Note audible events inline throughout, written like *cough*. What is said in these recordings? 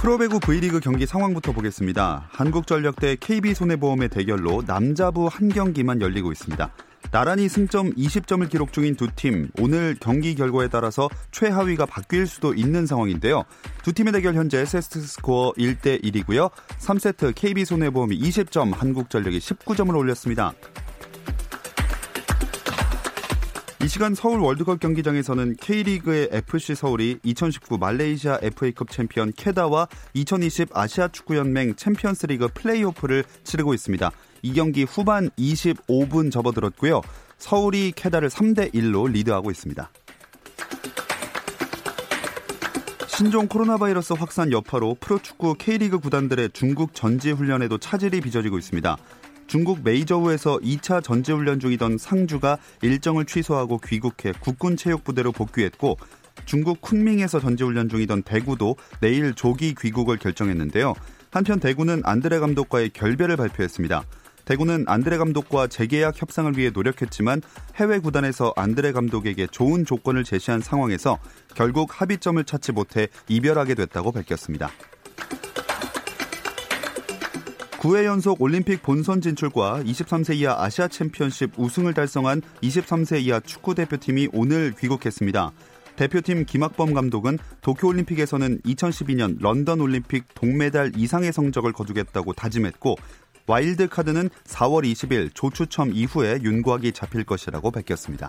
프로배구 V리그 경기 상황부터 보겠습니다. 한국전력 대 KB손해보험의 대결로 남자부 한 경기만 열리고 있습니다. 나란히 승점 20점을 기록 중인 두 팀, 오늘 경기 결과에 따라서 최하위가 바뀔 수도 있는 상황인데요. 두 팀의 대결 현재 세트 스코어 1대 1이고요. 3세트 KB손해보험이 20점, 한국전력이 19점을 올렸습니다. 시간 서울 월드컵 경기장에서는 K리그의 FC 서울이 2019 말레이시아 FA컵 챔피언 케다와 2020 아시아 축구연맹 챔피언스리그 플레이오프를 치르고 있습니다. 이 경기 후반 25분 접어들었고요. 서울이 케다를 3대 1로 리드하고 있습니다. 신종 코로나 바이러스 확산 여파로 프로축구 K리그 구단들의 중국 전지 훈련에도 차질이 빚어지고 있습니다. 중국 메이저우에서 2차 전지훈련 중이던 상주가 일정을 취소하고 귀국해 국군 체육부대로 복귀했고 중국 쿤밍에서 전지훈련 중이던 대구도 내일 조기 귀국을 결정했는데요. 한편 대구는 안드레 감독과의 결별을 발표했습니다. 대구는 안드레 감독과 재계약 협상을 위해 노력했지만 해외 구단에서 안드레 감독에게 좋은 조건을 제시한 상황에서 결국 합의점을 찾지 못해 이별하게 됐다고 밝혔습니다. 9회 연속 올림픽 본선 진출과 23세 이하 아시아 챔피언십 우승을 달성한 23세 이하 축구 대표팀이 오늘 귀국했습니다. 대표팀 김학범 감독은 도쿄올림픽에서는 2012년 런던 올림픽 동메달 이상의 성적을 거두겠다고 다짐했고 와일드 카드는 4월 20일 조추첨 이후에 윤곽이 잡힐 것이라고 밝혔습니다.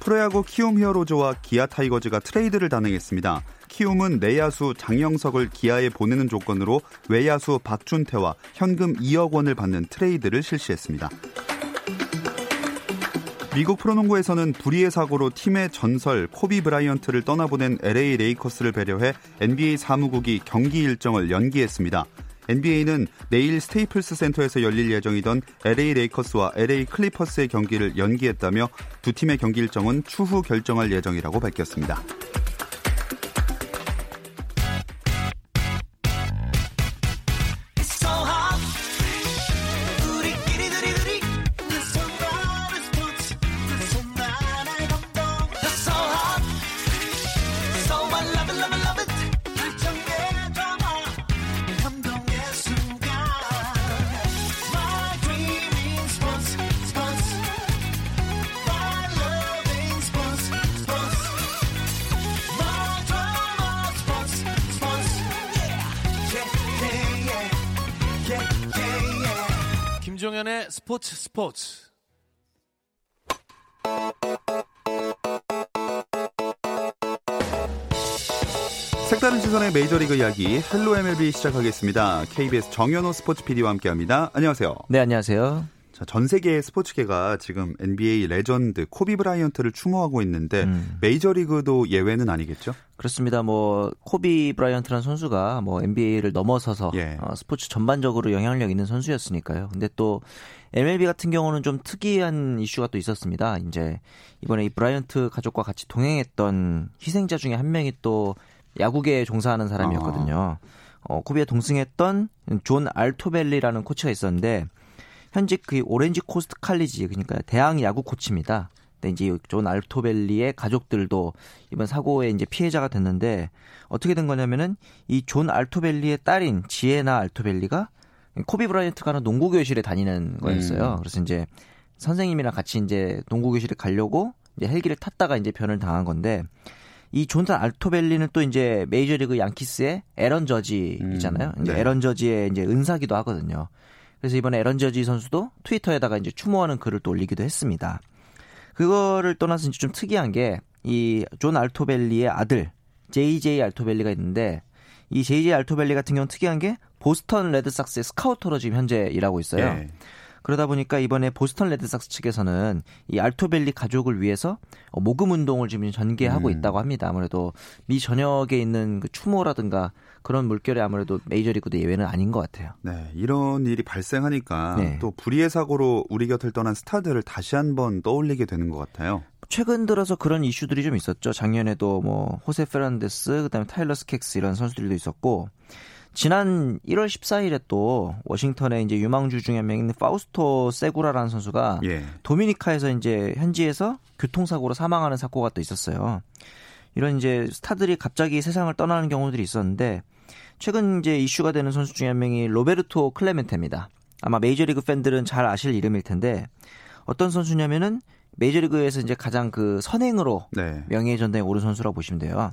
프로야구 키움 히어로즈와 기아 타이거즈가 트레이드를 단행했습니다. 키움은 내야수 장영석을 기아에 보내는 조건으로 외야수 박준태와 현금 2억 원을 받는 트레이드를 실시했습니다. 미국 프로농구에서는 불의의 사고로 팀의 전설 코비 브라이언트를 떠나보낸 LA 레이커스를 배려해 NBA 사무국이 경기 일정을 연기했습니다. NBA는 내일 스테이플스 센터에서 열릴 예정이던 LA 레이커스와 LA 클리퍼스의 경기를 연기했다며 두 팀의 경기 일정은 추후 결정할 예정이라고 밝혔습니다. 김종현의 스포츠 스포츠. 색다른 시선의 메이저리그 이야기 Hello MLB 시작하겠습니다. KBS 정현호 스포츠 PD와 함께합니다. 안녕하세요. 네, 안녕하세요. 자, 전 세계 스포츠계가 지금 NBA 레전드 코비 브라이언트를 추모하고 있는데 음. 메이저리그도 예외는 아니겠죠? 그렇습니다. 뭐 코비 브라이언트라는 선수가 뭐 NBA를 넘어서서 예. 어, 스포츠 전반적으로 영향력 있는 선수였으니까요. 근데 또 MLB 같은 경우는 좀 특이한 이슈가 또 있었습니다. 이제 이번에 이 브라이언트 가족과 같이 동행했던 희생자 중에 한 명이 또 야구계에 종사하는 사람이었거든요. 아. 어, 코비에 동승했던 존 알토벨리라는 코치가 있었는데 현직 그 오렌지 코스트 칼리지 그러니까 대학 야구 코치입니다. 근데 이제 존 알토벨리의 가족들도 이번 사고에 이제 피해자가 됐는데 어떻게 된 거냐면은 이 존 알토벨리의 딸인 지에나 알토벨리가 코비 브라이언트 가는 농구 교실에 다니는 거였어요. 음. 그래서 이제 선생님이랑 같이 이제 농구 교실에 가려고 이제 헬기를 탔다가 이제 변을 당한 건데 이 존 알토벨리는 또 이제 메이저리그 양키스의 에런 저지 있잖아요. 음, 네. 이제 에런 저지의 이제 은사기도 하거든요. 그래서 이번에 에런 저지 선수도 트위터에다가 이제 추모하는 글을 또 올리기도 했습니다. 그거를 떠나서 이제 좀 특이한 게 이 존 알토벨리의 아들 JJ 알토벨리가 있는데 이 JJ 알토벨리 같은 경우는 특이한 게 보스턴 레드삭스의 스카우터로 지금 현재 일하고 있어요. 네. 그러다 보니까 이번에 보스턴 레드삭스 측에서는 이 알토벨리 가족을 위해서 모금 운동을 지금 전개하고 음. 있다고 합니다. 아무래도 미 전역에 있는 그 추모라든가 그런 물결에 아무래도 메이저리그도 예외는 아닌 것 같아요. 네, 이런 일이 발생하니까 네. 또 불의의 사고로 우리 곁을 떠난 스타들을 다시 한번 떠올리게 되는 것 같아요. 최근 들어서 그런 이슈들이 좀 있었죠. 작년에도 뭐 호세 페르난데스, 그다음에 타일러 스캑스 이런 선수들도 있었고 지난 1월 14일에 또 워싱턴에 이제 유망주 중에 한 명인 파우스토 세구라라는 선수가 예. 도미니카에서 이제 현지에서 교통사고로 사망하는 사고가 또 있었어요. 이런 이제 스타들이 갑자기 세상을 떠나는 경우들이 있었는데 최근 이제 이슈가 되는 선수 중에 한 명이 로베르토 클레멘테입니다. 아마 메이저리그 팬들은 잘 아실 이름일 텐데 어떤 선수냐면은 메이저리그에서 이제 가장 그 선행으로 네. 명예의 전당에 오른 선수라고 보시면 돼요.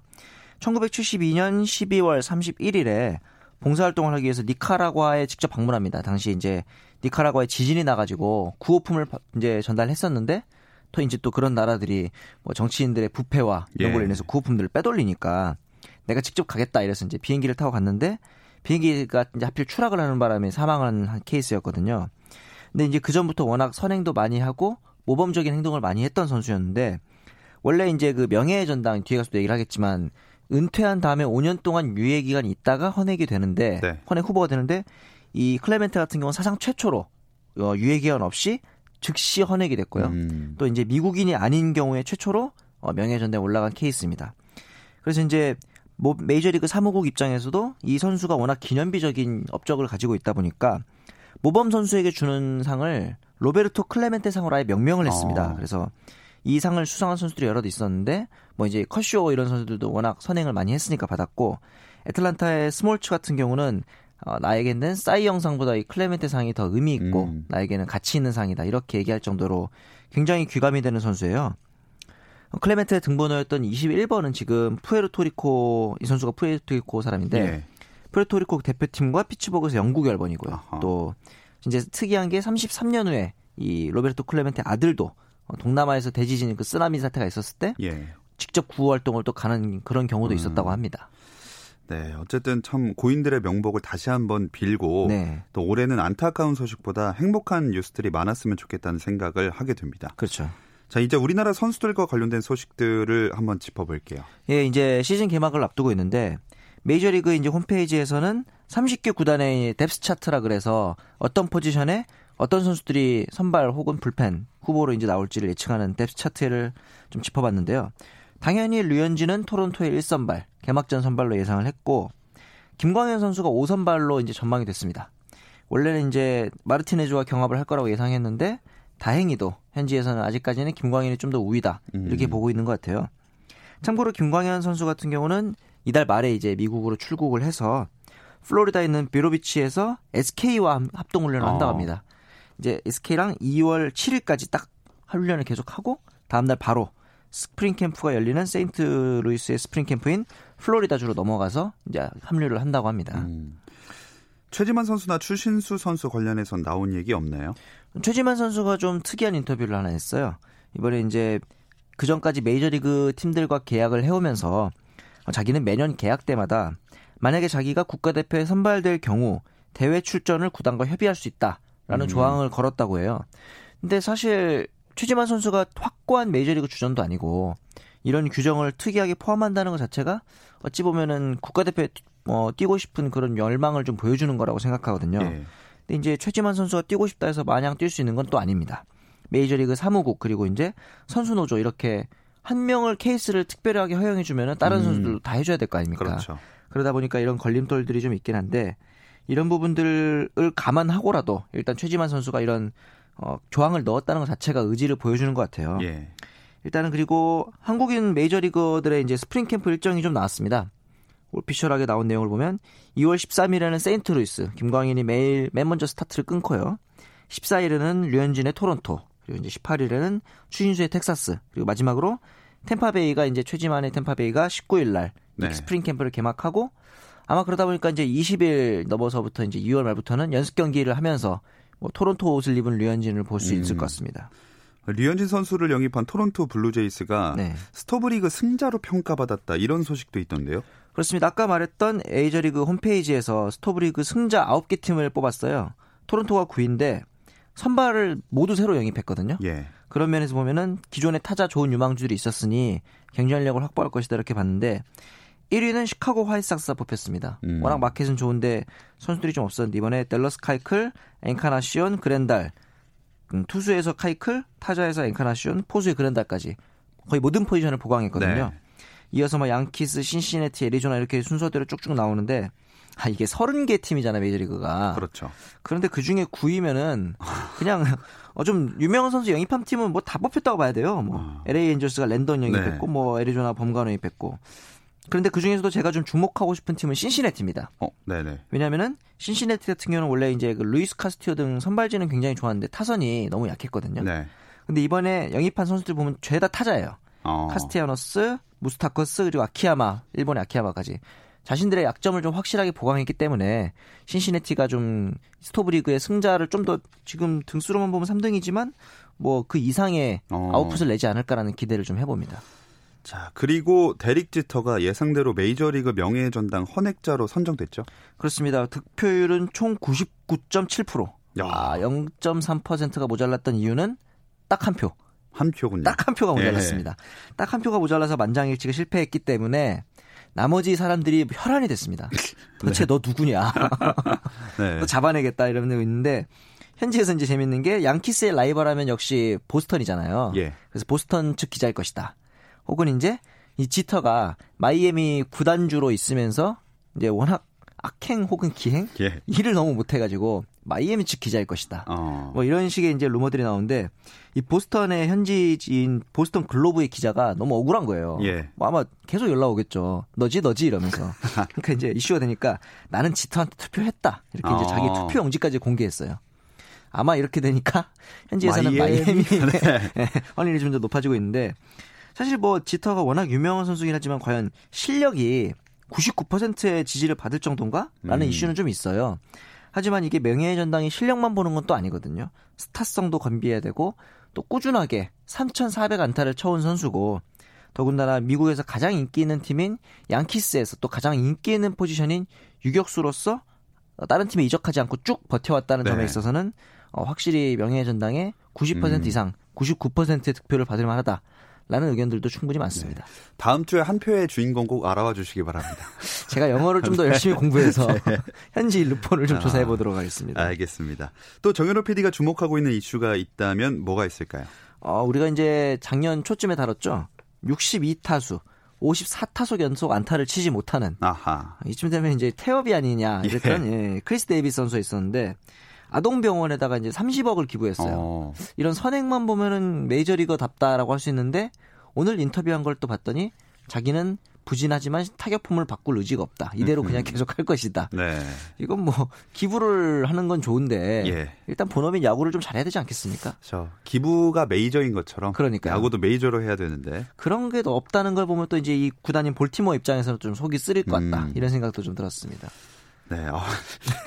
1972년 12월 31일에 봉사활동을 하기 위해서 니카라과에 직접 방문합니다. 당시 이제 니카라과에 지진이 나가지고 구호품을 이제 전달했었는데 또 이제 또 그런 나라들이 뭐 정치인들의 부패와 이런 걸로 예. 인해서 구호품들을 빼돌리니까 내가 직접 가겠다 이래서 이제 비행기를 타고 갔는데 비행기가 이제 하필 추락을 하는 바람에 사망한 케이스였거든요. 근데 이제 그 전부터 워낙 선행도 많이 하고 모범적인 행동을 많이 했던 선수였는데 원래 이제 그 명예의 전당 뒤에 가서도 얘기를 하겠지만 은퇴한 다음에 5년 동안 유예 기간이 있다가 헌액이 되는데 네. 헌액 후보가 되는데 이 클레멘테 같은 경우는 사상 최초로 어, 유예 기간 없이 즉시 헌액이 됐고요. 음. 또 이제 미국인이 아닌 경우에 최초로 어, 명예전당에 올라간 케이스입니다. 그래서 이제 뭐 메이저리그 사무국 입장에서도 이 선수가 워낙 기념비적인 업적을 가지고 있다 보니까 모범 선수에게 주는 상을 로베르토 클레멘테 상으로 아예 명명을 했습니다. 어. 그래서 이 상을 수상한 선수들이 여럿 있었는데 뭐 이제 커쇼 이런 선수들도 워낙 선행을 많이 했으니까 받았고 애틀란타의 스몰츠 같은 경우는 어, 나에게는 사이영상보다 이 클레멘테 상이 더 의미 있고 음. 나에게는 가치 있는 상이다 이렇게 얘기할 정도로 굉장히 귀감이 되는 선수예요. 클레멘테의 등번호였던 21번은 지금 푸에르토리코 이 선수가 푸에르토리코 사람인데 예. 푸에르토리코 대표팀과 피츠버그에서 영구 결번이고요. 아하. 또 이제 특이한 게 33년 후에 이 로베르토 클레멘테 아들도 어, 동남아에서 대지진 그 쓰나미 사태가 있었을 때 예. 직접 구호 활동을 또 가는 그런 경우도 음. 있었다고 합니다. 네, 어쨌든 참 고인들의 명복을 다시 한번 빌고 네. 또 올해는 안타까운 소식보다 행복한 뉴스들이 많았으면 좋겠다는 생각을 하게 됩니다. 그렇죠. 자, 이제 우리나라 선수들과 관련된 소식들을 한번 짚어볼게요. 예, 이제 시즌 개막을 앞두고 있는데 메이저리그 이제 홈페이지에서는 30개 구단의 depth chart라 그래서 어떤 포지션에 어떤 선수들이 선발 혹은 불펜 후보로 이제 나올지를 예측하는 depth chart를 좀 짚어봤는데요. 당연히 류현진은 토론토의 1선발, 개막전 선발로 예상을 했고 김광현 선수가 5선발로 이제 전망이 됐습니다. 원래는 이제 마르티네즈와 경합을 할 거라고 예상했는데 다행히도 현지에서는 아직까지는 김광현이 좀 더 우위다 이렇게 음. 보고 있는 것 같아요. 참고로 김광현 선수 같은 경우는 이달 말에 이제 미국으로 출국을 해서 플로리다에 있는 비로비치에서 SK와 합동 훈련을 한다고 어. 합니다. 이제 SK랑 2월 7일까지 딱 훈련을 계속하고 다음날 바로 스프링 캠프가 열리는 세인트 루이스의 스프링 캠프인 플로리다주로 넘어가서 이제 합류를 한다고 합니다. 음. 최지만 선수나 추신수 선수 관련해서 나온 얘기 없나요? 최지만 선수가 좀 특이한 인터뷰를 하나 했어요. 이번에 이제 그 전까지 메이저리그 팀들과 계약을 해오면서 자기는 매년 계약 때마다 만약에 자기가 국가대표에 선발될 경우 대회 출전을 구단과 협의할 수 있다라는 음. 조항을 걸었다고 해요. 근데 사실 최지만 선수가 확고한 메이저리그 주전도 아니고 이런 규정을 특이하게 포함한다는 것 자체가 어찌 보면은 국가대표에 어, 뛰고 싶은 그런 열망을 좀 보여주는 거라고 생각하거든요. 네. 근데 이제 최지만 선수가 뛰고 싶다 해서 마냥 뛸 수 있는 건 또 아닙니다. 메이저리그 사무국 그리고 이제 선수 노조 이렇게 한 명을 케이스를 특별하게 허용해 주면은 다른 음. 선수들도 다 해줘야 될 거 아닙니까? 그렇죠. 그러다 보니까 이런 걸림돌들이 좀 있긴 한데 이런 부분들을 감안하고라도 일단 최지만 선수가 이런 어, 조항을 넣었다는 것 자체가 의지를 보여주는 것 같아요. 예. 일단은 그리고 한국인 메이저리거들의 이제 스프링 캠프 일정이 좀 나왔습니다. official하게 나온 내용을 보면 2월 13일에는 세인트루이스 김광현이 매일 맨 먼저 스타트를 끊고요. 14일에는 류현진의 토론토 그리고 이제 18일에는 추신수의 텍사스 그리고 마지막으로 템파베이가 이제 최지만의 템파베이가 19일 날 네. 스프링 캠프를 개막하고 아마 그러다 보니까 이제 20일 넘어서부터 이제 2월 말부터는 연습 경기를 하면서 뭐 토론토 옷을 입은 류현진을 볼수 음. 있을 것 같습니다. 류현진 선수를 영입한 토론토 블루제이스가 네. 스토브리그 승자로 평가받았다 이런 소식도 있던데요. 그렇습니다. 아까 말했던 에이저리그 홈페이지에서 스토브리그 승자 9개 팀을 뽑았어요. 토론토가 9위인데 선발을 모두 새로 영입했거든요. 예. 그런 면에서 보면은 기존의 타자 좋은 유망주들이 있었으니 경쟁력을 확보할 것이다 이렇게 봤는데 1위는 시카고 화이트삭스가 뽑혔습니다. 음. 워낙 마켓은 좋은데 선수들이 좀 없었는데 이번에 델러스 카이클, 엔카나시온, 그랜달 음, 투수에서 카이클, 타자에서 엔카나시온, 포수의 그랜달까지 거의 모든 포지션을 보강했거든요. 네. 이어서 뭐 양키스, 신시네티, 애리조나 이렇게 순서대로 쭉쭉 나오는데 아 이게 30개 팀이잖아요 메이저리그가. 그렇죠. 그런데 그 중에 9위면은 그냥 어 좀 유명한 선수 영입한 팀은 뭐 다 뽑혔다고 봐야 돼요. 뭐 어. LA 엔젤스가 랜던 영입했고 네. 뭐 애리조나 범가노 영입했고. 그런데 그 중에서도 제가 좀 주목하고 싶은 팀은 신시내티입니다. 어, 네네. 왜냐면은 신시내티 같은 경우는 원래 이제 그 루이스 카스티오 등 선발진은 굉장히 좋았는데 타선이 너무 약했거든요. 네. 근데 이번에 영입한 선수들 보면 죄다 타자예요. 어. 카스티아노스, 무스타커스 그리고 아키야마, 일본의 아키야마까지. 자신들의 약점을 좀 확실하게 보강했기 때문에 신시내티가 좀 스토브리그의 승자를 좀 더 지금 등수로만 보면 3등이지만 뭐 그 이상의 어. 아웃풋을 내지 않을까라는 기대를 좀 해봅니다. 자, 그리고 데릭 지터가 예상대로 메이저리그 명예의 전당 헌액자로 선정됐죠? 그렇습니다. 득표율은 총 99.7%. 야. 아, 0.3%가 모자랐던 이유는 딱 한 표. 한 표군요. 딱 한 표가 모자랐습니다. 네. 딱한 표가 모자라서 만장일치가 실패했기 때문에 나머지 사람들이 혈안이 됐습니다. *laughs* 도대체 네. 너 누구냐? *laughs* 네. 너 잡아내겠다 이러는 있는데 현지에서 이제 재밌는 게 양키스의 라이벌하면 역시 보스턴이잖아요. 예. 그래서 보스턴 측 기자일 것이다. 혹은 이제 이 지터가 마이애미 구단주로 있으면서 이제 워낙 악행 혹은 기행 예. 일을 너무 못해가지고 마이애미 측 기자일 것이다. 어. 뭐 이런 식의 이제 루머들이 나오는데 이 보스턴의 현지인 보스턴 글로브의 기자가 너무 억울한 거예요. 예. 뭐 아마 계속 연락 오겠죠. 너지 너지 이러면서. *laughs* 그러니까 이제 이슈가 되니까 나는 지터한테 투표했다. 이렇게 어. 이제 자기 투표 용지까지 공개했어요. 아마 이렇게 되니까 현지에서는 마이애미, 마이애미 *laughs* 네. *laughs* 확률이 좀 더 높아지고 있는데 사실 뭐 지터가 워낙 유명한 선수긴 하지만 과연 실력이 99%의 지지를 받을 정도인가? 라는 음. 이슈는 좀 있어요. 하지만 이게 명예의 전당이 실력만 보는 건 또 아니거든요. 스타성도 건비해야 되고 또 꾸준하게 3,400 안타를 쳐온 선수고 더군다나 미국에서 가장 인기 있는 팀인 양키스에서 또 가장 인기 있는 포지션인 유격수로서 다른 팀에 이적하지 않고 쭉 버텨왔다는 네. 점에 있어서는 어, 확실히 명예의 전당에 90% 음. 이상 99%의 득표를 받을 만하다. 라는 의견들도 충분히 많습니다. 네. 다음 주에 한 표의 주인공 꼭 알아와 주시기 바랍니다. *laughs* 제가 영어를 좀 더 열심히 공부해서 *laughs* 네. 현지 루폰을 좀 아, 조사해 보도록 하겠습니다. 알겠습니다. 또 정현호 PD가 주목하고 있는 이슈가 있다면 뭐가 있을까요? 어, 우리가 이제 작년 초쯤에 다뤘죠. 62타수, 54타석 연속 안타를 치지 못하는. 아하. 이쯤 되면 이제 태업이 아니냐 이랬던 예. 예, 크리스 데이비스 선수가 있었는데 아동병원에다가 이제 30억을 기부했어요. 어. 이런 선행만 보면은 메이저리거답다라고 할 수 있는데 오늘 인터뷰한 걸 또 봤더니 자기는 부진하지만 타격폼을 바꿀 의지가 없다. 이대로 그냥 계속 할 것이다. 네. 이건 뭐 기부를 하는 건 좋은데 예. 일단 본업인 야구를 좀 잘해야 되지 않겠습니까? 저 기부가 메이저인 것처럼 그러니까 야구도 메이저로 해야 되는데 그런 게 없다는 걸 보면 또 이제 이 구단인 볼티모 입장에서는 좀 속이 쓰릴 것 같다. 음. 이런 생각도 좀 들었습니다. 네, 어,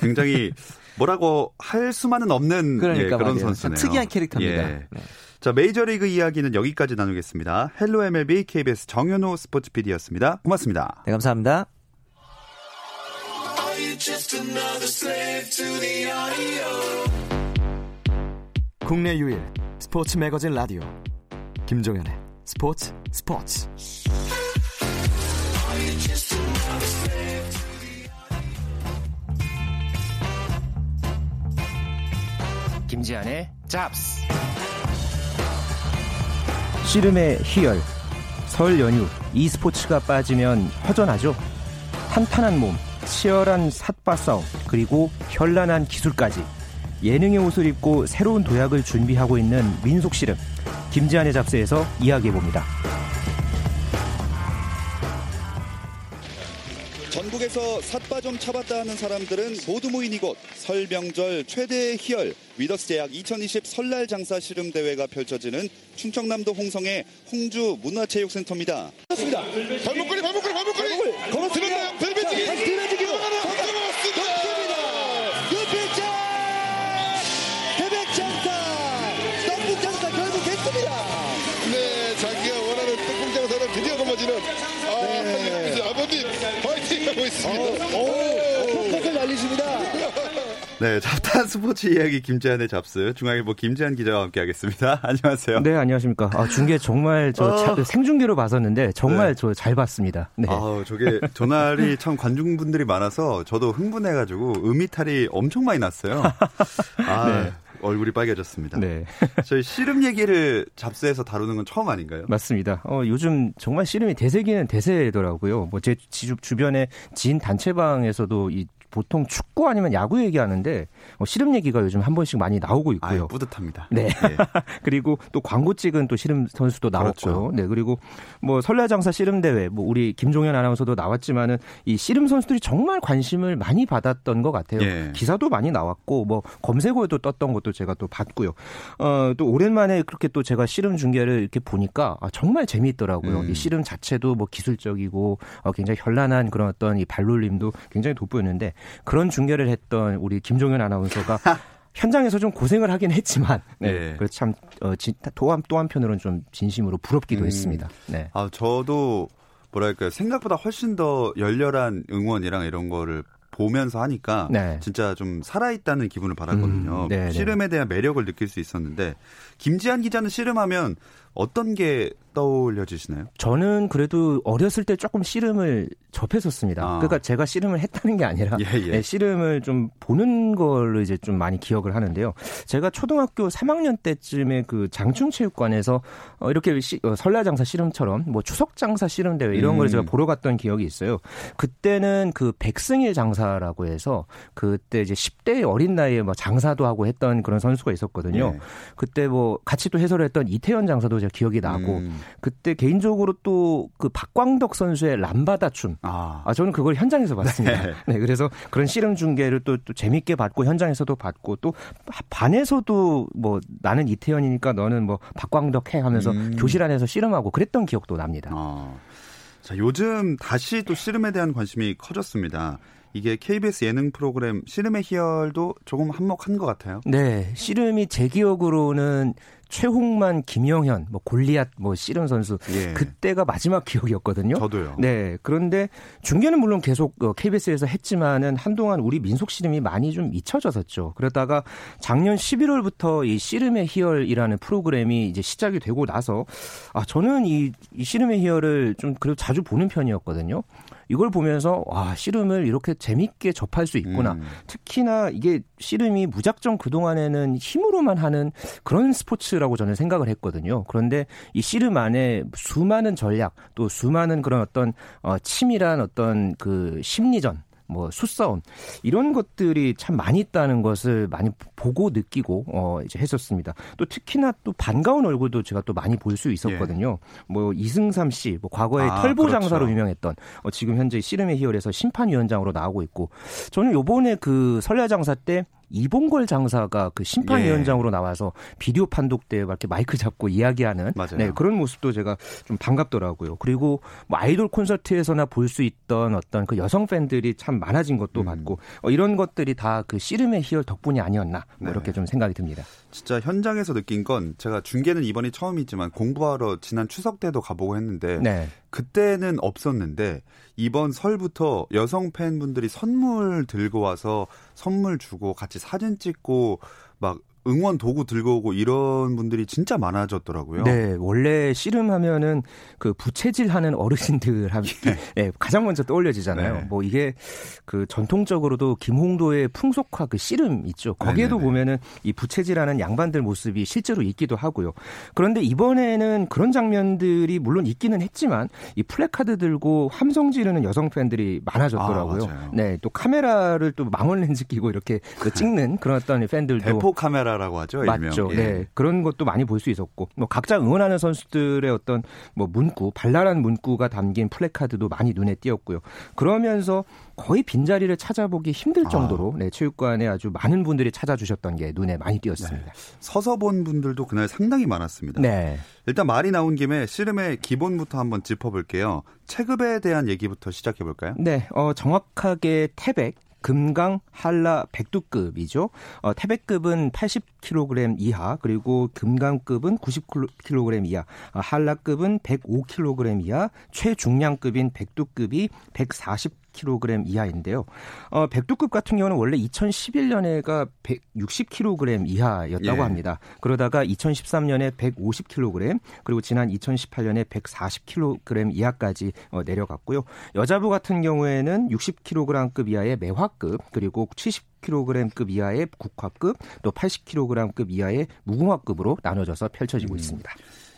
굉장히 뭐라고 할 수만은 없는 그러니까 예, 그런 선수네요. 특이한 캐릭터입니다. 예. 네. 자, 메이저리그 이야기는 여기까지 나누겠습니다. 헬로 MLB KBS 정현호 스포츠 PD였습니다. 고맙습니다. 네, 감사합니다. 국내 유일 스포츠 매거진 라디오 김종현의 스포츠 스포츠 김지한의 잡스. 씨름의 희열 설 연휴 e스포츠가 빠지면 허전하죠. 탄탄한 몸 치열한 삿바 싸움 그리고 현란한 기술까지. 예능의 옷을 입고 새로운 도약을 준비하고 있는 민속 씨름 김지한의 잡스에서 이야기해 봅니다. 전국에서 삿바좀 차봤다 하는 사람들은 모두 모인 이곳 설명절 최대의 희열 위더스 제약 2020 설날 장사 씨름 대회가 펼쳐지는 충청남도 홍성의 홍주 문화체육센터입니다. 발목걸이 발목걸이 발목걸이 네. 잡다한 스포츠 이야기 김재한의 잡스 중앙일보 김재한 기자와 함께하겠습니다. *laughs* 안녕하세요. 네, 안녕하십니까. 아, 중계 정말 저 어... 생중계로 봤었는데 정말 네. 저잘 봤습니다. 네. 아, 저게 전날이 *laughs* 참 관중분들이 많아서 저도 흥분해가지고 음이탈이 엄청 많이 났어요. 아, 네. 얼굴이 빨개졌습니다. 네. *laughs* 저희 씨름 얘기를 잡스에서 다루는 건 처음 아닌가요? 맞습니다. 어, 요즘 정말 씨름이 대세기는 대세더라고요. 뭐 제 주변에 지인 단체방에서도 이 보통 축구 아니면 야구 얘기하는데 뭐 씨름 얘기가 요즘 한 번씩 많이 나오고 있고요. 아유, 뿌듯합니다. 네. 네. *laughs* 그리고 또 광고 찍은 또 씨름 선수도 나왔고요. 그렇죠. 네. 그리고 뭐 설날장사 씨름 대회 뭐 우리 김종현 아나운서도 나왔지만은 이 씨름 선수들이 정말 관심을 많이 받았던 것 같아요. 예. 기사도 많이 나왔고 뭐 검색어에도 떴던 것도 제가 또 봤고요. 어, 또 오랜만에 그렇게 또 제가 씨름 중계를 이렇게 보니까 아, 정말 재미있더라고요. 음. 이 씨름 자체도 뭐 기술적이고 어, 굉장히 현란한 그런 어떤 이 발놀림도 굉장히 돋보였는데 그런 중계를 했던 우리 김종현 아나운서가 *laughs* 현장에서 좀 고생을 하긴 했지만 네. 네. 그래서 참 어, 또한 또 한편으로는 좀 진심으로 부럽기도 음. 했습니다. 네. 아 저도 뭐랄까 생각보다 훨씬 더 열렬한 응원이랑 이런 거를 보면서 하니까 네. 진짜 좀 살아있다는 기분을 받았거든요. 음, 네, 네. 씨름에 대한 매력을 느낄 수 있었는데 김지한 기자는 씨름하면 어떤 게 떠올려지시나요? 저는 그래도 어렸을 때 조금 씨름을 접했었습니다. 아. 그러니까 제가 씨름을 했다는 게 아니라 예, 예. 네, 씨름을 좀 보는 걸로 이제 좀 많이 기억을 하는데요. 제가 초등학교 3학년 때쯤에 그 장충체육관에서 어, 이렇게 시, 어, 설날장사 씨름처럼 뭐 추석장사 씨름 대회 이런 음. 걸 제가 보러 갔던 기억이 있어요. 그때는 그 백승일 장사라고 해서 그때 이제 10대 어린 나이에 뭐 장사도 하고 했던 그런 선수가 있었거든요. 예. 그때 뭐 같이 또 해설을 했던 이태현 장사도 제가 기억이 나고 음. 그때 개인적으로 또 그 박광덕 선수의 람바다 춤. 아. 아 저는 그걸 현장에서 봤습니다. 네. 네 그래서 그런 씨름 중계를 또, 또 재밌게 봤고 현장에서도 봤고 또 반에서도 뭐 나는 이태현이니까 너는 뭐 박광덕 해 하면서 음. 교실 안에서 씨름하고 그랬던 기억도 납니다. 아. 자, 요즘 다시 또 씨름에 대한 관심이 커졌습니다. 이게 KBS 예능 프로그램 씨름의 희열도 조금 한몫한 것 같아요. 네, 씨름이 제 기억으로는 최홍만, 김영현, 뭐 골리앗, 뭐 씨름 선수 예. 그때가 마지막 기억이었거든요. 저도요. 네, 그런데 중계는 물론 계속 KBS에서 어, 했지만은 한동안 우리 민속 씨름이 많이 좀 잊혀졌었죠. 그러다가 작년 11월부터 이 씨름의 희열이라는 프로그램이 이제 시작이 되고 나서 아 저는 이, 이 씨름의 희열을 좀 그래도 자주 보는 편이었거든요. 이걸 보면서 와 씨름을 이렇게 재밌게 접할 수 있구나. 음. 특히나 이게 씨름이 무작정 그 동안에는 힘으로만 하는 그런 스포츠라고 저는 생각을 했거든요. 그런데 이 씨름 안에 수많은 전략 또 수많은 그런 어떤 어, 치밀한 어떤 그 심리전 뭐 수싸움 이런 것들이 참 많이 있다는 것을 많이 보고 느끼고 어 이제 했었습니다. 또 특히나 또 반가운 얼굴도 제가 또 많이 볼 수 있었거든요. 예. 뭐 이승삼 씨, 뭐 과거에 아, 털보 그렇죠. 장사로 유명했던 어 지금 현재 씨름의 희열에서 심판위원장으로 나오고 있고 저는 요번에 그 설날 장사 때 이봉걸 장사가 그 심판위원장으로 예. 나와서 비디오 판독 때 이렇게 마이크 잡고 이야기하는 네, 그런 모습도 제가 좀 반갑더라고요. 그리고 뭐 아이돌 콘서트에서나 볼 수 있던 어떤 그 여성 팬들이 참 많아진 것도 음. 봤고 어, 이런 것들이 다 그 씨름의 희열 덕분이 아니었나 뭐 네. 이렇게 좀 생각이 듭니다. 진짜 현장에서 느낀 건 제가 중계는 이번이 처음이지만 공부하러 지난 추석 때도 가보고 했는데 네. 그때는 없었는데 이번 설부터 여성 팬분들이 선물 들고 와서 선물 주고 같이 사진 찍고 막 응원 도구 들고 오고 이런 분들이 진짜 많아졌더라고요. 네, 원래 씨름하면은 그 부채질하는 어르신들 하면 예. 네, *laughs* 가장 먼저 떠올려지잖아요. 네. 뭐 이게 그 전통적으로도 김홍도의 풍속화 그 씨름 있죠. 거기에도 네네네. 보면은 이 부채질하는 양반들 모습이 실제로 있기도 하고요. 그런데 이번에는 그런 장면들이 물론 있기는 했지만 이 플래카드 들고 함성 지르는 여성 팬들이 많아졌더라고요. 아, 네, 또 카메라를 또 망원 렌즈 끼고 이렇게 그 찍는 그런 어떤 팬들도 대포 카메라 카메라라고 하죠. 맞죠. 예. 네. 그런 것도 많이 볼 수 있었고 뭐 각자 응원하는 선수들의 어떤 뭐 문구, 발랄한 문구가 담긴 플래카드도 많이 눈에 띄었고요. 그러면서 거의 빈자리를 찾아보기 힘들 아. 정도로 아. 네, 체육관에 아주 많은 분들이 찾아주셨던 게 눈에 많이 띄었습니다. 네. 서서 본 분들도 그날 상당히 많았습니다. 네. 일단 말이 나온 김에 씨름의 기본부터 한번 짚어볼게요. 체급에 대한 얘기부터 시작해볼까요? 네, 어, 정확하게 태백, 금강, 한라, 백두급이죠. 어, 태백급은 80 110kg 이하 그리고 금강급은 90kg 이하, 아, 한라급은 105kg 이하, 최중량급인 백두급이 140 kg 이하인데요. 어, 백두급 같은 경우는 원래 2011년에가 160kg 이하였다고 예. 합니다. 그러다가 2013년에 150kg 그리고 지난 2018년에 140kg 이하까지 어, 내려갔고요. 여자부 같은 경우에는 60kg급 이하의 매화급 그리고 70 kg급 이하의 국화급 또 80kg급 이하의 무궁화급으로 나눠져서 펼쳐지고 음. 있습니다.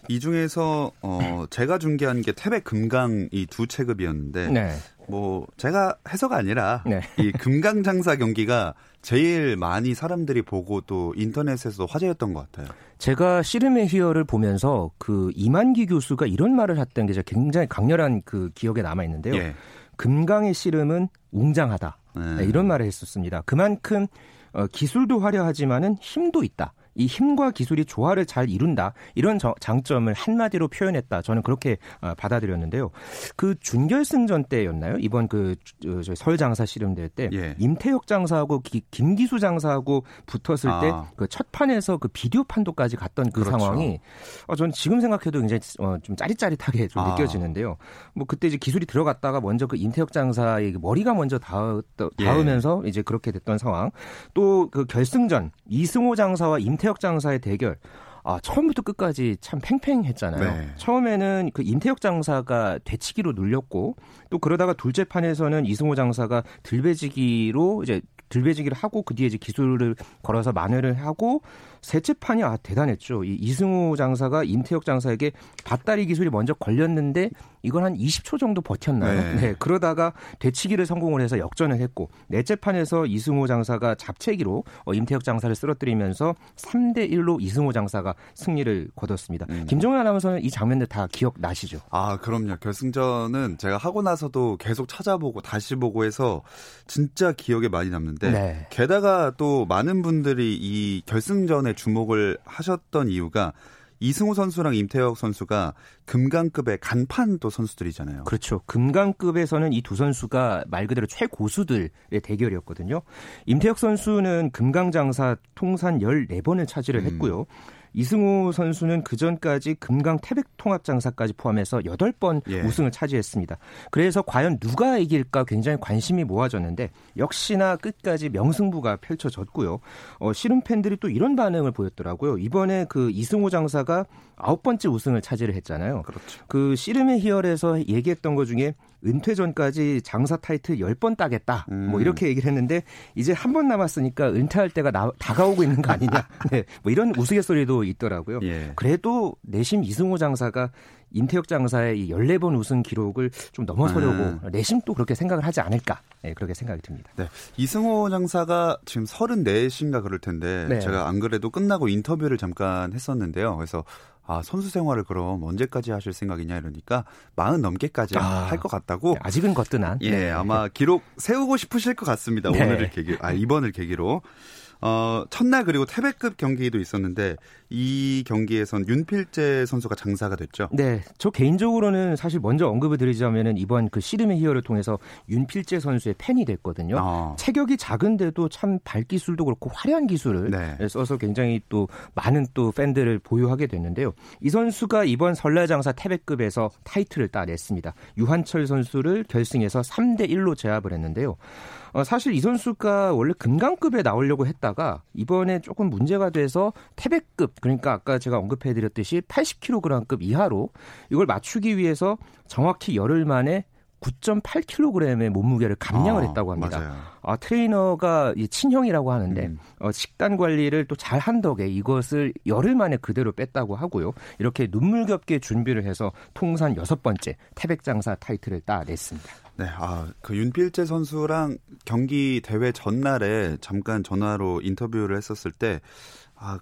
이 중에서 어 제가 중계한 게 태백 금강 이 두 체급이었는데 네. 뭐 제가 해서가 아니라 네. 이 금강 장사 경기가 제일 많이 사람들이 보고 또 인터넷에서 화제였던 것 같아요. 제가 씨름의 희열을 보면서 그 이만기 교수가 이런 말을 했던 게 굉장히 강렬한 그 기억에 남아 있는데요. 예. 금강의 씨름은 웅장하다. 네. 네, 이런 말을 했었습니다. 그만큼 어, 기술도 화려하지만은 힘도 있다. 이 힘과 기술이 조화를 잘 이룬다 이런 저, 장점을 한마디로 표현했다. 저는 그렇게 어, 받아들였는데요. 그 준결승전 때였나요? 이번 그설 장사 씨름대회 때 예. 임태혁 장사하고 기, 김기수 장사하고 붙었을 아. 때그 첫 판에서 그 비디오 판도까지 갔던 그 그렇죠. 상황이 어, 저는 지금 생각해도 굉장히 어, 좀 짜릿짜릿하게 좀 아. 느껴지는데요. 뭐 그때 이제 기술이 들어갔다가 먼저 그 임태혁 장사의 그 머리가 먼저 닿으, 닿으면서 예. 이제 그렇게 됐던 상황. 또 그 결승전 이승호 장사와 임태혁 임태혁 장사의 대결. 아, 처음부터 끝까지 참 팽팽했잖아요. 네. 처음에는 그 임태혁 장사가 되치기로 눌렸고 또 그러다가 둘째 판에서는 이승호 장사가 들배지기로 이제 들배지기를 하고 그 뒤에 이제 기술을 걸어서 만회를 하고 셋째 판이 아 대단했죠. 이 이승우 장사가 임태혁 장사에게 밭다리 기술이 먼저 걸렸는데 이걸 한 20초 정도 버텼나요? 네. 네. 그러다가 되치기를 성공을 해서 역전을 했고 넷째 판에서 이승우 장사가 잡채기로 어, 임태혁 장사를 쓰러뜨리면서 3대 1로 이승우 장사가 승리를 거뒀습니다. 음. 김종현 아나운서는 이 장면들 다 기억나시죠? 아, 그럼요. 결승전은 제가 하고 나서도 계속 찾아보고 다시 보고 해서 진짜 기억에 많이 남는데 네. 게다가 또 많은 분들이 이 결승전에 주목을 하셨던 이유가 이승우 선수랑 임태혁 선수가 금강급의 간판 도 선수들이잖아요. 그렇죠. 금강급에서는 이 두 선수가 말 그대로 최고수들의 대결이었거든요. 임태혁 선수는 금강장사 통산 14번을 차지를 음. 했고요. 음. 이승우 선수는 그 전까지 금강 태백 통합 장사까지 포함해서 8번 예. 우승을 차지했습니다. 그래서 과연 누가 이길까 굉장히 관심이 모아졌는데 역시나 끝까지 명승부가 펼쳐졌고요. 어, 씨름 팬들이 또 이런 반응을 보였더라고요. 이번에 그 이승우 장사가 아홉 번째 우승을 차지를 했잖아요. 그렇죠. 그 씨름의 희열에서 얘기했던 것 중에 은퇴 전까지 장사 타이틀 10번 따겠다. 뭐 음. 뭐 이렇게 얘기를 했는데 이제 한 번 남았으니까 은퇴할 때가 나, 다가오고 있는 거 아니냐. *laughs* 네. 뭐 이런 우스갯소리도 있더라고요. 예. 그래도 내심 이승호 장사가 임태혁 장사의 이 14번 우승 기록을 좀 넘어서려고 음. 내심 또 그렇게 생각을 하지 않을까. 네, 그렇게 생각이 듭니다. 네. 이승호 장사가 지금 34인가 그럴 텐데 네. 제가 안 그래도 끝나고 인터뷰를 잠깐 했었는데요. 그래서 아, 선수 생활을 그럼 언제까지 하실 생각이냐 이러니까 마흔 넘게까지 아, 할것 같다고. 네, 아직은 거뜬한. 예, 네. 아마 기록 세우고 싶으실 것 같습니다. 네. 오늘을 계기, 아, 이번을 계기로. 어, 첫날 그리고 태백급 경기도 있었는데 이 경기에선 윤필재 선수가 장사가 됐죠. 네. 저 개인적으로는 사실 먼저 언급을 드리자면은 이번 그 씨름의 희열을 통해서 윤필재 선수의 팬이 됐거든요. 아. 체격이 작은데도 참 발기술도 그렇고 화려한 기술을 네. 써서 굉장히 또 많은 또 팬들을 보유하게 됐는데요. 이 선수가 이번 설날장사 태백급에서 타이틀을 따냈습니다. 유한철 선수를 결승에서 3대 1로 제압을 했는데요. 어, 사실 이 선수가 원래 금강급에 나오려고 했다가 이번에 조금 문제가 돼서 태백급 그러니까 아까 제가 언급해드렸듯이 80kg급 이하로 이걸 맞추기 위해서 정확히 열흘 만에 9.8kg의 몸무게를 감량을 아, 했다고 합니다. 맞아요. 아, 트레이너가 친형이라고 하는데 음. 어, 식단 관리를 또 잘한 덕에 이것을 열흘 만에 그대로 뺐다고 하고요. 이렇게 눈물겹게 준비를 해서 통산 여섯 번째 태백장사 타이틀을 따냈습니다. 네, 아, 그 윤필재 선수랑 경기 대회 전날에 잠깐 전화로 인터뷰를 했었을 때, 아,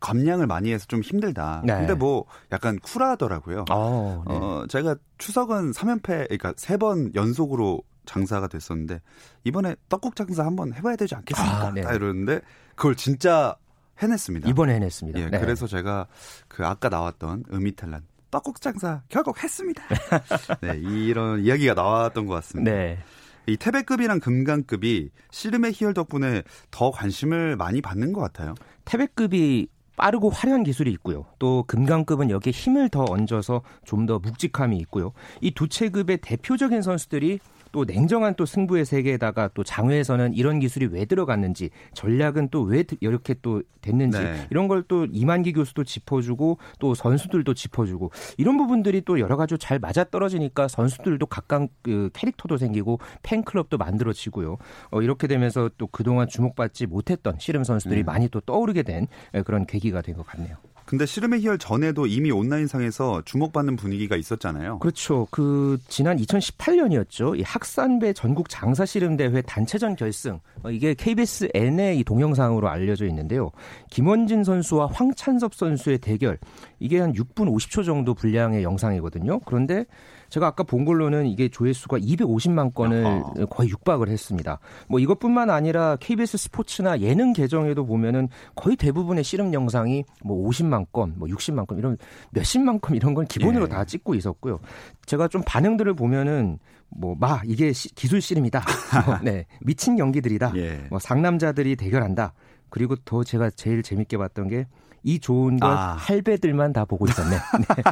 감량을 많이 해서 좀 힘들다. 네. 근데 뭐 약간 쿨하더라고요. 어, 네. 어 제가 추석은 3연패, 그러니까 세번 연속으로 장사가 됐었는데 이번에 떡국 장사 한번 해봐야 되지 않겠습니까? 아, 네. 이러는데 그걸 진짜 해냈습니다. 이번에 해냈습니다. 예, 네. 그래서 제가 그 아까 나왔던 음이탈란 떡국 장사 결국 했습니다. *laughs* 네, 이런 이야기가 나왔던 것 같습니다. 네. 이 태백급이랑 금강급이 씨름의 희열 덕분에 더 관심을 많이 받는 것 같아요. 태백급이 빠르고 화려한 기술이 있고요. 또 금강급은 여기에 힘을 더 얹어서 좀 더 묵직함이 있고요. 이 두 체급의 대표적인 선수들이 또 냉정한 또 승부의 세계에다가 또 장외에서는 이런 기술이 왜 들어갔는지 전략은 또 왜 이렇게 또 됐는지 네. 이런 걸 또 이만기 교수도 짚어주고 또 선수들도 짚어주고 이런 부분들이 또 여러 가지 잘 맞아 떨어지니까 선수들도 각각 그 캐릭터도 생기고 팬클럽도 만들어지고요. 어, 이렇게 되면서 또 그동안 주목받지 못했던 씨름 선수들이 음. 많이 또 떠오르게 된 그런 계기가 된 것 같네요. 근데 씨름의 희열 전에도 이미 온라인상에서 주목받는 분위기가 있었잖아요. 그렇죠. 그 지난 2018년이었죠. 이 학산배 전국 장사 씨름 대회 단체전 결승. 어, 이게 KBS N의 이 동영상으로 알려져 있는데요. 김원진 선수와 황찬섭 선수의 대결. 이게 한 6분 50초 정도 분량의 영상이거든요. 그런데 제가 아까 본 걸로는 이게 조회수가 250만 건을 아하. 거의 육박을 했습니다. 뭐 이것뿐만 아니라 KBS 스포츠나 예능 계정에도 보면은 거의 대부분의 씨름 영상이 뭐 50만 건, 뭐 60만 건 이런 몇십만 건 이런 건 기본으로 예. 다 찍고 있었고요. 제가 좀 반응들을 보면은 뭐마 이게 시, 기술 씨름이다. *laughs* 뭐, 네 미친 연기들이다. 예. 뭐 상남자들이 대결한다. 그리고 더 제가 제일 재밌게 봤던 게 이 좋은 걸 아. 할배들만 다 보고 있었네. *laughs* 네.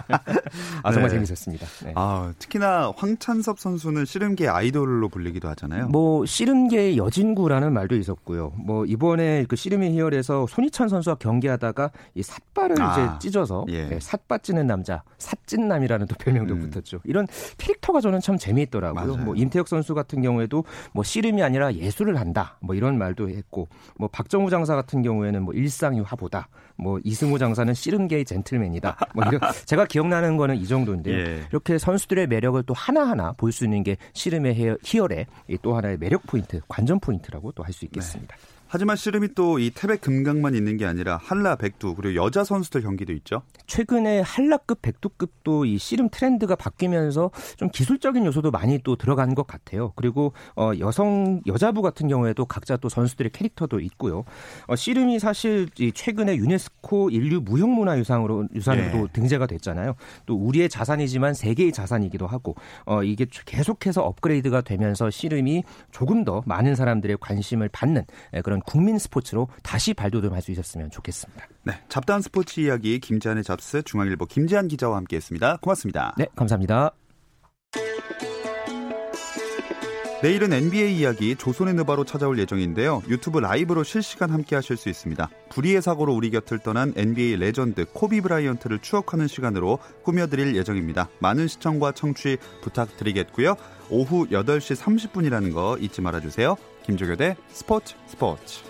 아 정말 네. 재밌었습니다. 네. 아 특히나 황찬섭 선수는 씨름계 아이돌로 불리기도 하잖아요. 뭐 씨름계의 여진구라는 말도 있었고요. 뭐 이번에 그 씨름의 희열에서 손희찬 선수와 경기하다가 이 삿발을 아. 이제 찢어서 예. 네, 삿바 찌는 남자, 삿찐남이라는 또 별명도 음. 붙었죠. 이런 캐릭터가 저는 참 재미있더라고요. 맞아요. 뭐 임태혁 선수 같은 경우에도 뭐 씨름이 아니라 예술을 한다. 뭐 이런 말도 했고 뭐 박정우 장사 같은 경우에는 뭐 일상이 화보다. 뭐 이승우 장사는 씨름계의 젠틀맨이다. 뭐 이런 *laughs* 제가 기억나는 거는 이 정도인데요. 예. 이렇게 선수들의 매력을 또 하나하나 볼 수 있는 게 씨름의 희열의 또 하나의 매력 포인트, 관전 포인트라고 또 할 수 있겠습니다. 네. 하지만 씨름이 또 이 태백 금강만 있는 게 아니라 한라 백두 그리고 여자 선수들 경기도 있죠. 최근에 한라급 백두급도 이 씨름 트렌드가 바뀌면서 좀 기술적인 요소도 많이 또 들어간 것 같아요. 그리고 어 여성 여자부 같은 경우에도 각자 또 선수들의 캐릭터도 있고요. 어 씨름이 사실 이 최근에 유네스코 인류 무형문화유산으로 유산으로 예. 등재가 됐잖아요. 또 우리의 자산이지만 세계의 자산이기도 하고 어 이게 계속해서 업그레이드가 되면서 씨름이 조금 더 많은 사람들의 관심을 받는 그런 국민 스포츠로 다시 발돋움할 수 있었으면 좋겠습니다. 네, 잡다한 스포츠 이야기 김지한의 잡스 중앙일보 김지한 기자와 함께했습니다. 고맙습니다. 네, 감사합니다. 내일은 NBA 이야기 조선의 느바로 찾아올 예정인데요. 유튜브 라이브로 실시간 함께 하실 수 있습니다. 불의의 사고로 우리 곁을 떠난 NBA 레전드 코비 브라이언트를 추억하는 시간으로 꾸며드릴 예정입니다. 많은 시청과 청취 부탁드리겠고요. 오후 8시 30분이라는 거 잊지 말아주세요. 김종현의 스포츠 스포츠.